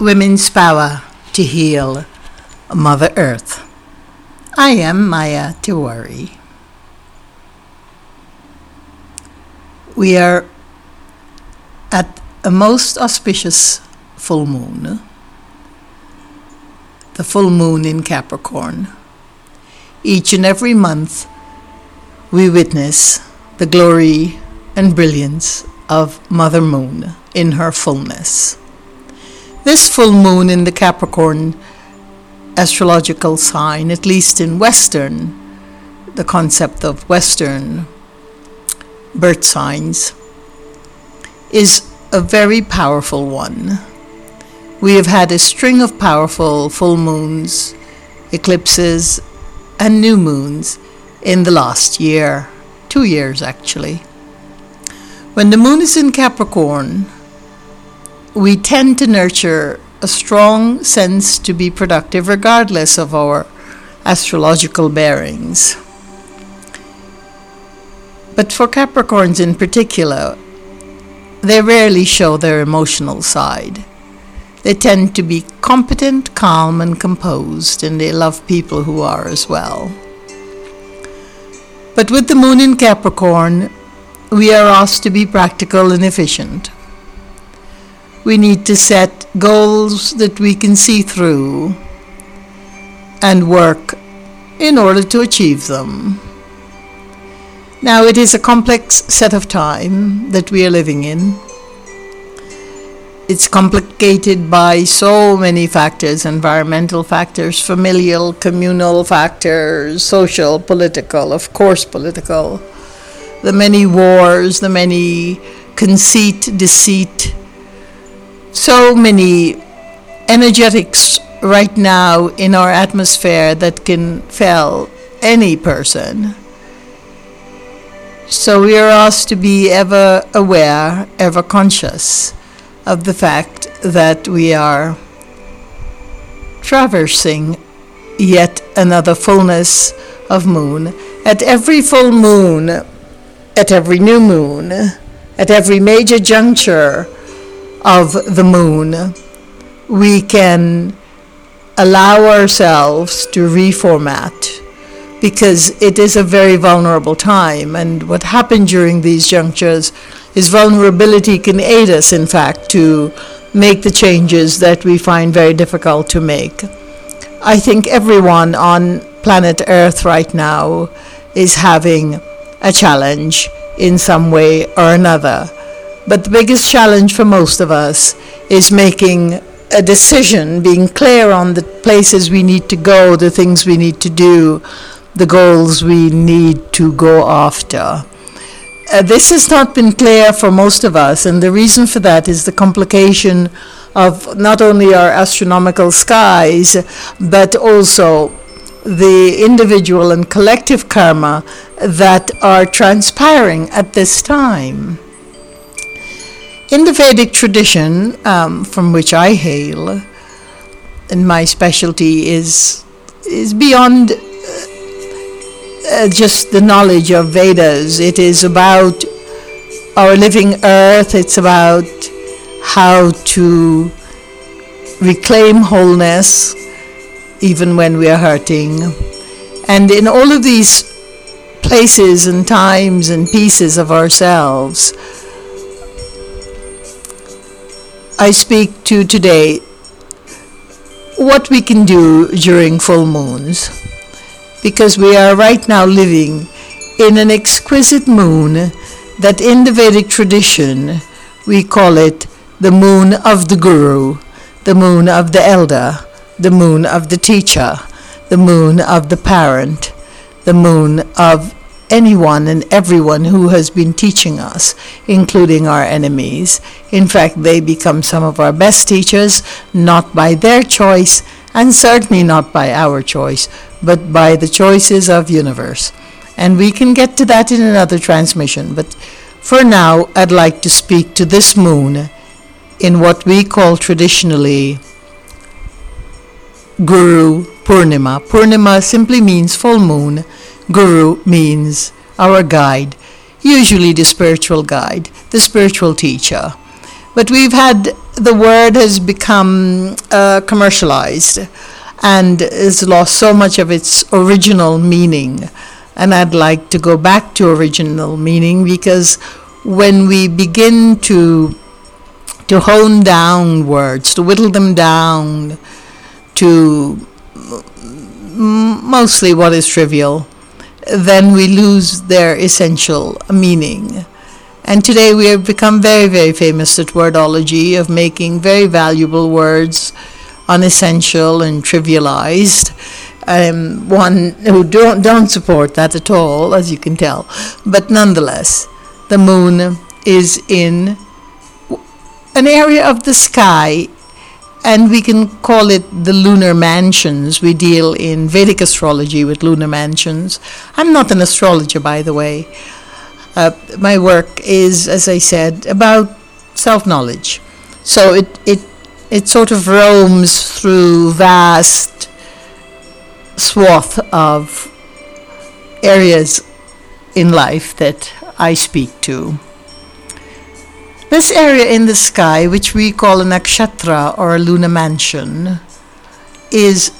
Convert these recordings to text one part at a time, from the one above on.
Women's Power to Heal Mother Earth. I am Maya Tiwari. We are at a most auspicious full moon, the full moon in Capricorn. Each and every month, we witness the glory and brilliance of Mother Moon in her fullness. This full moon in the Capricorn astrological sign, at least in Western, the concept of Western birth signs, is a very powerful one. We have had a string of powerful full moons, eclipses, and new moons in the last year, two years actually. When the moon is in Capricorn, we tend to nurture a strong sense to be productive regardless of our astrological bearings. But for Capricorns in particular, they rarely show their emotional side. They tend to be competent, calm, and composed, and they love people who are as well. But with the moon in Capricorn, we are asked to be practical and efficient. We need to set goals that we can see through and work in order to achieve them. Now, it is a complex set of time that we are living in. It's complicated by so many factors environmental factors, familial, communal factors, social, political, of course, political the many wars, the many conceit, deceit, so many energetics right now in our atmosphere that can fail any person. So we are asked to be ever aware, ever conscious of the fact that we are traversing yet another fullness of moon. At every full moon, at every new moon, at every major juncture of the moon, we can allow ourselves to reformat because it is a very vulnerable time. And what happened during these junctures is vulnerability can aid us, in fact, to make the changes that we find very difficult to make. I think everyone on planet Earth right now is having a challenge in some way or another. But the biggest challenge for most of us is making a decision, being clear on the places we need to go, the things we need to do, the goals we need to go after. Uh, this has not been clear for most of us, and the reason for that is the complication of not only our astronomical skies, but also the individual and collective karma that are transpiring at this time. In the Vedic tradition, um, from which I hail, and my specialty is is beyond uh, uh, just the knowledge of Vedas. It is about our living earth. It's about how to reclaim wholeness even when we are hurting. And in all of these places and times and pieces of ourselves, I speak to today what we can do during full moons. Because we are right now living in an exquisite moon that in the Vedic tradition we call it the moon of the Guru, the moon of the elder the moon of the teacher, the moon of the parent, the moon of anyone and everyone who has been teaching us, including our enemies. In fact, they become some of our best teachers, not by their choice, and certainly not by our choice, but by the choices of universe. And we can get to that in another transmission, but for now, I'd like to speak to this moon in what we call traditionally Guru Purnima. Purnima simply means full moon. Guru means our guide, usually the spiritual guide, the spiritual teacher. But we've had the word has become uh, commercialized and has lost so much of its original meaning. And I'd like to go back to original meaning because when we begin to to hone down words, to whittle them down to mostly what is trivial, then we lose their essential meaning. And today we have become very, very famous at wordology of making very valuable words unessential and trivialized. Um, one who don't, don't support that at all, as you can tell. But nonetheless, the moon is in an area of the sky, and we can call it the lunar mansions. We deal in Vedic astrology with lunar mansions. I'm not an astrologer, by the way. Uh, my work is, as I said, about self knowledge. So it, it, it sort of roams through vast swath of areas in life that I speak to. This area in the sky, which we call a nakshatra or a lunar mansion, is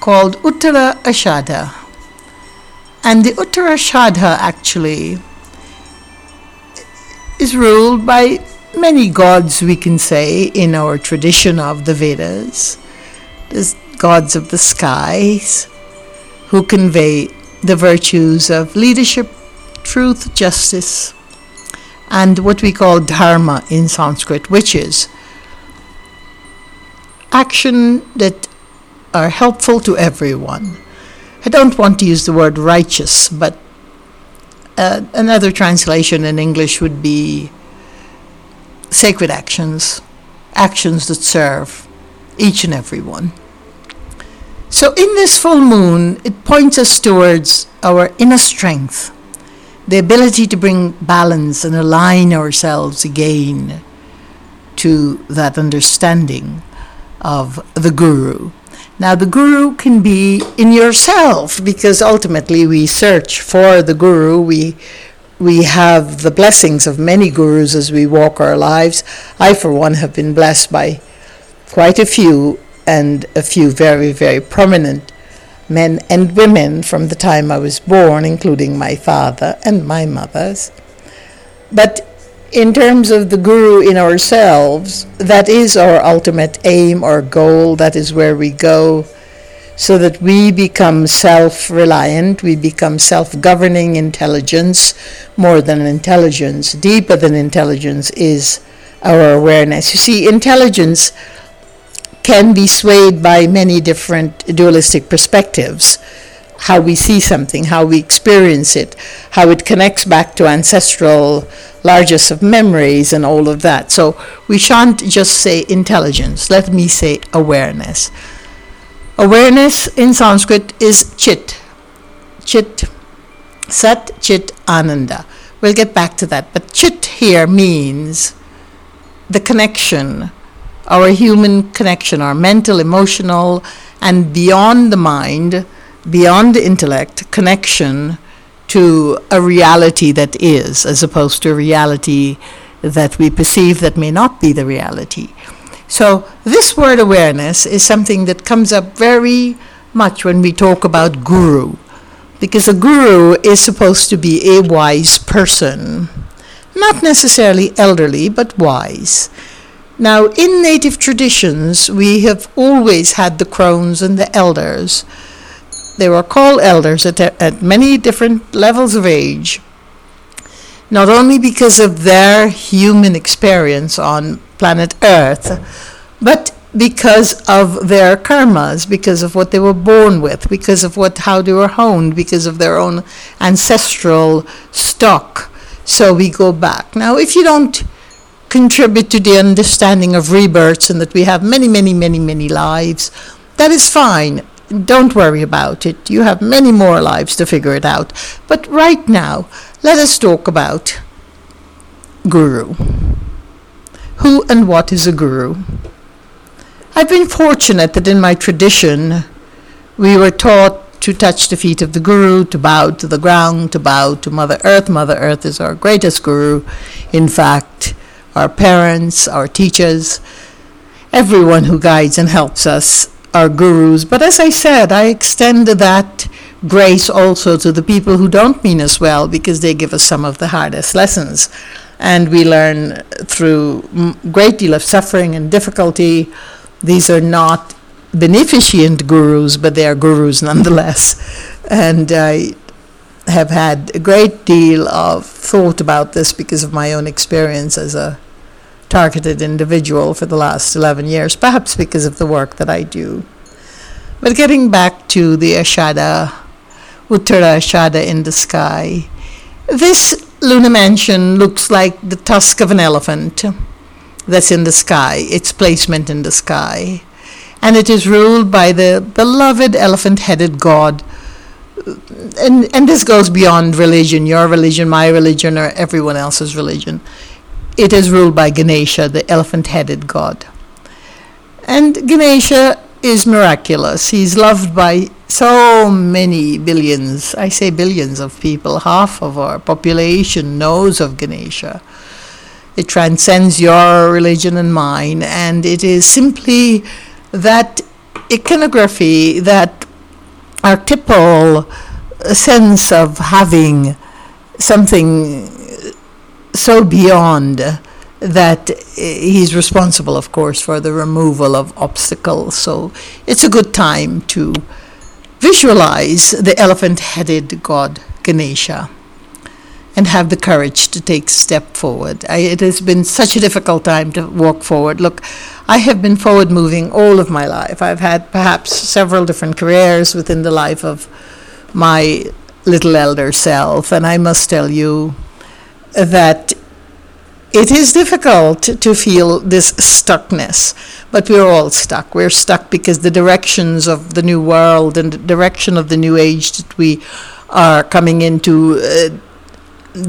called Uttara Ashadha. And the Uttara Ashadha actually is ruled by many gods, we can say, in our tradition of the Vedas. There's gods of the skies who convey the virtues of leadership, truth, justice, and what we call dharma in Sanskrit, which is action that are helpful to everyone. I don't want to use the word righteous, but uh, another translation in English would be sacred actions, actions that serve each and every one. So, in this full moon, it points us towards our inner strength the ability to bring balance and align ourselves again to that understanding of the guru. Now, the guru can be in yourself because ultimately we search for the guru. We we have the blessings of many gurus as we walk our lives. I, for one, have been blessed by quite a few and a few very, very prominent men and women from the time I was born, including my father and my mother's. But in terms of the guru in ourselves, that is our ultimate aim or goal, that is where we go, so that we become self reliant, we become self governing intelligence more than intelligence. Deeper than intelligence is our awareness. You see, intelligence can be swayed by many different dualistic perspectives. How we see something, how we experience it, how it connects back to ancestral largest of memories and all of that. So we shan't just say intelligence, let me say awareness. Awareness in Sanskrit is chit. Chit, sat, chit, ananda. We'll get back to that. But chit here means the connection our human connection, our mental, emotional, and beyond the mind, beyond the intellect, connection to a reality that is, as opposed to a reality that we perceive that may not be the reality. So, this word awareness is something that comes up very much when we talk about guru, because a guru is supposed to be a wise person, not necessarily elderly, but wise. Now, in native traditions, we have always had the crones and the elders. They were called elders at, at many different levels of age, not only because of their human experience on planet Earth, but because of their karmas, because of what they were born with, because of what how they were honed, because of their own ancestral stock. So we go back. Now, if you don't contribute to the understanding of rebirths and that we have many, many, many, many lives, that is fine. Don't worry about it. You have many more lives to figure it out. But right now, let us talk about Guru. Who and what is a Guru? I've been fortunate that in my tradition, we were taught to touch the feet of the Guru, to bow to the ground, to bow to Mother Earth. Mother Earth is our greatest Guru. In fact, our parents, our teachers. everyone who guides and helps us are gurus. But as I said, I extend that grace also to the people who don't mean us well because they give us some of the hardest lessons. And we learn through great deal of suffering and difficulty. These are not beneficent gurus, but they are gurus nonetheless. And I have had a great deal of thought about this because of my own experience as a targeted individual for the last 11 years, perhaps because of the work that I do. But getting back to the Ashada, Uttara Ashada in the sky, this lunar mansion looks like the tusk of an elephant that's in the sky, its placement in the sky. And it is ruled by the beloved elephant headed god and and this goes beyond religion, your religion, my religion, or everyone else's religion. It is ruled by Ganesha, the elephant-headed god. And Ganesha is miraculous. He's loved by so many billions, I say billions of people. Half of our population knows of Ganesha. It transcends your religion and mine, and it is simply that iconography, that archetypal sense of having something so beyond that he's responsible, of course, for the removal of obstacles. So it's a good time to visualize the elephant headed god Ganesha and have the courage to take a step forward. I, it has been such a difficult time to walk forward. Look, I have been forward moving all of my life. I've had perhaps several different careers within the life of my little elder self, and I must tell you that it is difficult to feel this stuckness, but we're all stuck. We're stuck because the directions of the new world and the direction of the new age that we are coming into uh,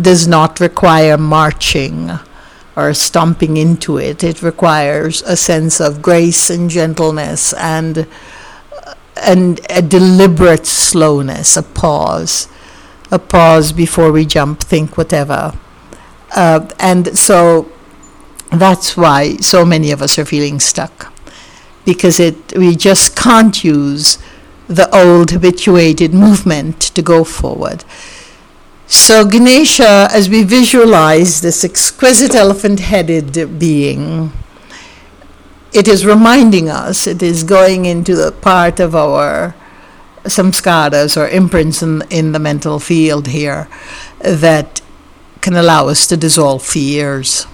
does not require marching or stomping into it. It requires a sense of grace and gentleness and and a deliberate slowness, a pause, a pause before we jump, think, whatever. Uh, and so that's why so many of us are feeling stuck because it we just can't use the old habituated movement to go forward. So, Ganesha, as we visualize this exquisite elephant headed being, it is reminding us, it is going into the part of our samskaras or imprints in, in the mental field here that can allow us to dissolve fears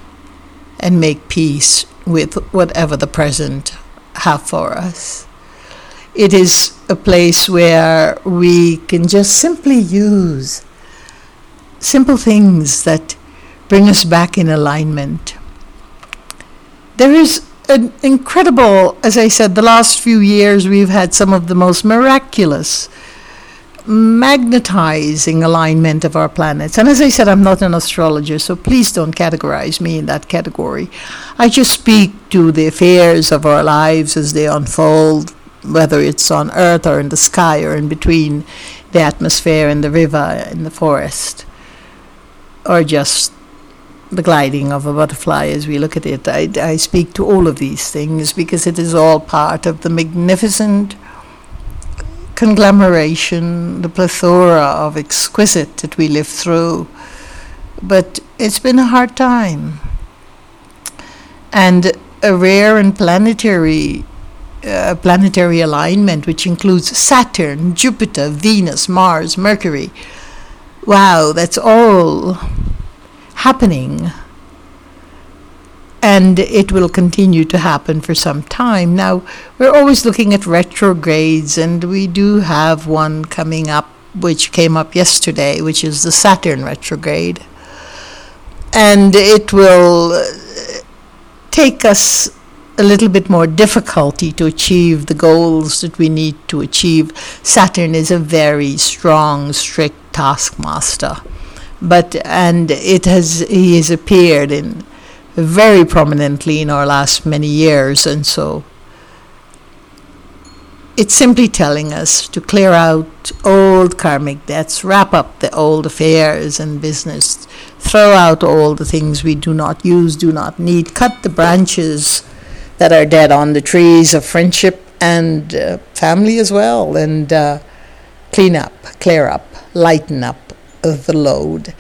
and make peace with whatever the present have for us. It is a place where we can just simply use simple things that bring us back in alignment. There is an incredible, as I said, the last few years we've had some of the most miraculous, magnetizing alignment of our planets. And as I said, I'm not an astrologer, so please don't categorize me in that category. I just speak to the affairs of our lives as they unfold, whether it's on earth or in the sky or in between the atmosphere and the river and the forest or just the gliding of a butterfly as we look at it. I, I speak to all of these things because it is all part of the magnificent conglomeration, the plethora of exquisite that we live through. But it's been a hard time. And a rare and planetary uh, planetary alignment, which includes Saturn, Jupiter, Venus, Mars, Mercury, wow, that's all happening. And it will continue to happen for some time. Now, we're always looking at retrogrades, and we do have one coming up, which came up yesterday, which is the Saturn retrograde. And it will uh, take us a little bit more difficulty to achieve the goals that we need to achieve. Saturn is a very strong, strict taskmaster. But and it has he has appeared in very prominently in our last many years, and so it's simply telling us to clear out old karmic debts, wrap up the old affairs and business, throw out all the things we do not use, do not need, cut the branches that are dead on the trees of friendship and uh, family as well, and uh, clean up, clear up, lighten up the load.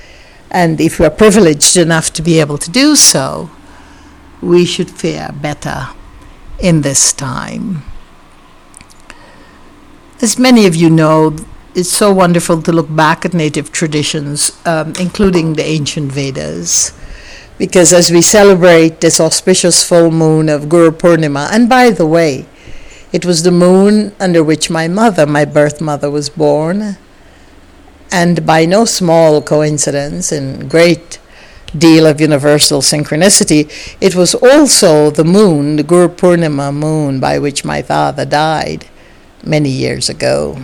And if we're privileged enough to be able to do so, we should fare better in this time. As many of you know, it's so wonderful to look back at native traditions, um, including the ancient Vedas because as we celebrate this auspicious full moon of Guru Purnima, and by the way, it was the moon under which my mother, my birth mother, was born, and by no small coincidence and great deal of universal synchronicity, it was also the moon, the Guru Purnima moon, by which my father died many years ago.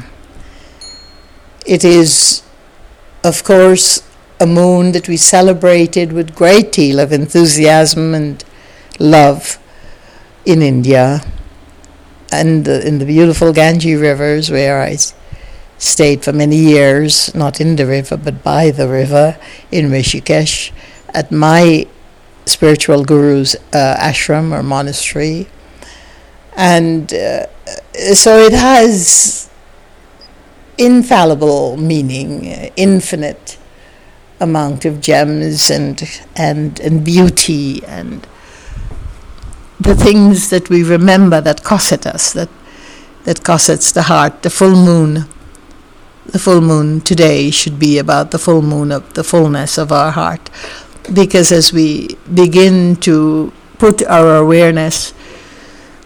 It is, of course, a moon that we celebrated with great deal of enthusiasm and love in India and in the beautiful Ganges rivers where I stayed for many years, not in the river but by the river in Rishikesh at my spiritual guru's uh, ashram or monastery. And uh, so it has infallible meaning, uh, infinite amount of gems and and and beauty and the things that we remember that cosset us, that that cossets the heart, the full moon. The full moon today should be about the full moon of the fullness of our heart. Because as we begin to put our awareness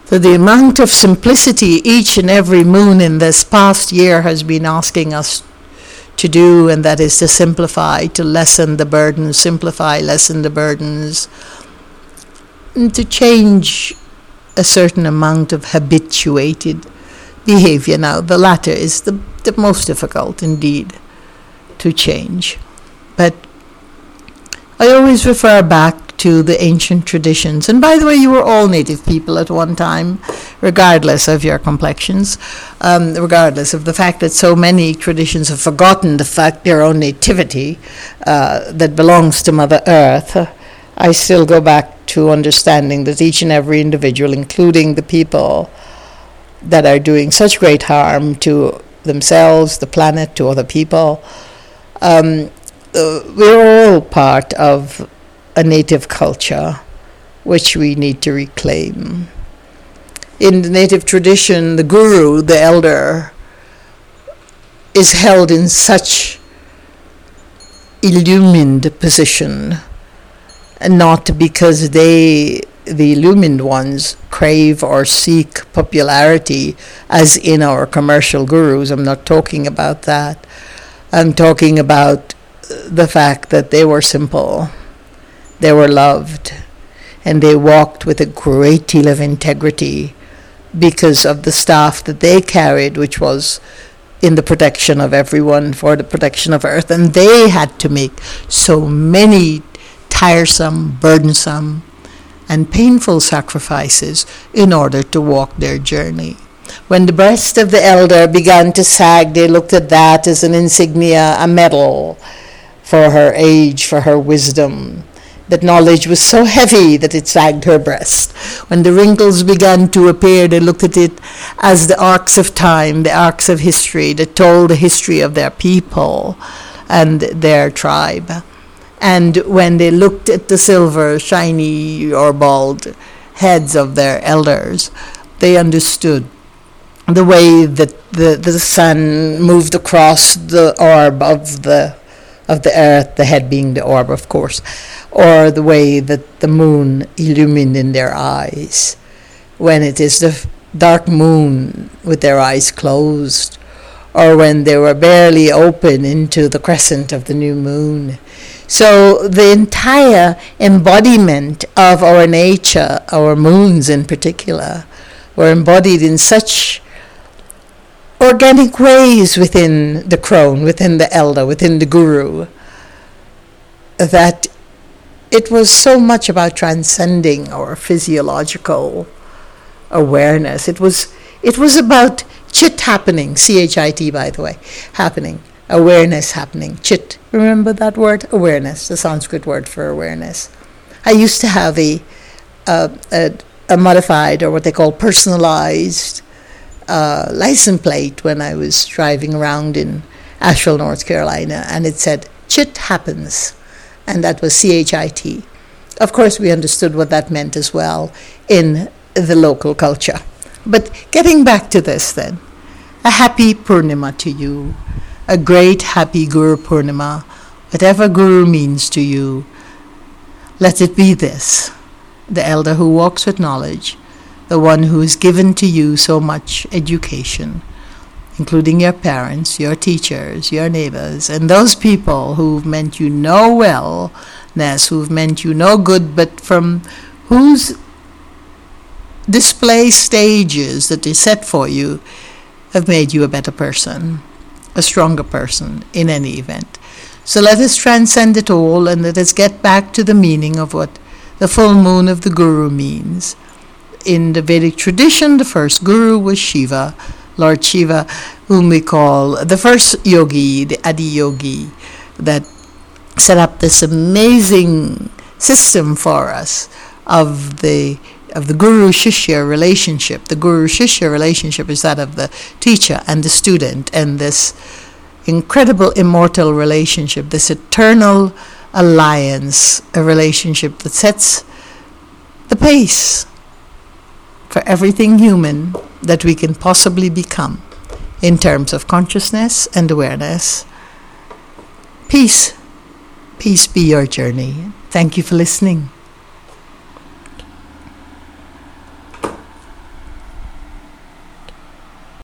to the amount of simplicity each and every moon in this past year has been asking us to do, and that is to simplify, to lessen the burdens, simplify, lessen the burdens, and to change a certain amount of habituated behavior. Now, the latter is the, the most difficult indeed to change. But I always refer back to the ancient traditions. And by the way, you were all native people at one time, regardless of your complexions, um, regardless of the fact that so many traditions have forgotten the fact their own nativity uh, that belongs to Mother Earth. I still go back to understanding that each and every individual, including the people that are doing such great harm to themselves, the planet, to other people, um, uh, we're all part of a native culture which we need to reclaim. In the native tradition, the guru, the elder, is held in such illumined position, not because they, the illumined ones, crave or seek popularity as in our commercial gurus. I'm not talking about that. I'm talking about the fact that they were simple they were loved, and they walked with a great deal of integrity because of the staff that they carried, which was in the protection of everyone for the protection of earth. And they had to make so many tiresome, burdensome, and painful sacrifices in order to walk their journey. When the breast of the elder began to sag, they looked at that as an insignia, a medal for her age, for her wisdom that knowledge was so heavy that it sagged her breast. When the wrinkles began to appear, they looked at it as the arcs of time, the arcs of history that told the history of their people and their tribe. And when they looked at the silver, shiny, or bald heads of their elders, they understood the way that the, the sun moved across the orb of the of the earth, the head being the orb, of course, or the way that the moon illumined in their eyes. When it is the dark moon with their eyes closed, or when they were barely open into the crescent of the new moon. So the entire embodiment of our nature, our moons in particular, were embodied in such organic ways within the crone, within the elder, within the guru, that it was so much about transcending our physiological awareness. It was it was about chit happening, C H I T by the way, happening, awareness happening. Chit. Remember that word? Awareness, the Sanskrit word for awareness. I used to have a, a, a a modified or what they call personalized uh, license plate when I was driving around in Asheville, North Carolina, and it said "Chit happens," and that was C H I T. Of course, we understood what that meant as well in the local culture. But getting back to this, then, a happy Purnima to you, a great happy Guru Purnima, whatever Guru means to you. Let it be this the elder who walks with knowledge, the one who has given to you so much education, including your parents, your teachers, your neighbors, and those people who've meant you no wellness, who've meant you no good, but from whose display stages that they set for you have made you a better person, a stronger person in any event. So let us transcend it all and let us get back to the meaning of what the full moon of the Guru means. In the Vedic tradition, the first Guru was Shiva, Lord Shiva, whom we call the first yogi, the Adi Yogi, that set up this amazing system for us of the of the guru shishya relationship. The guru shishya relationship is that of the teacher and the student, and this incredible immortal relationship, this eternal alliance, a relationship that sets the pace for everything human that we can possibly become in terms of consciousness and awareness. Peace. Peace be your journey. Thank you for listening.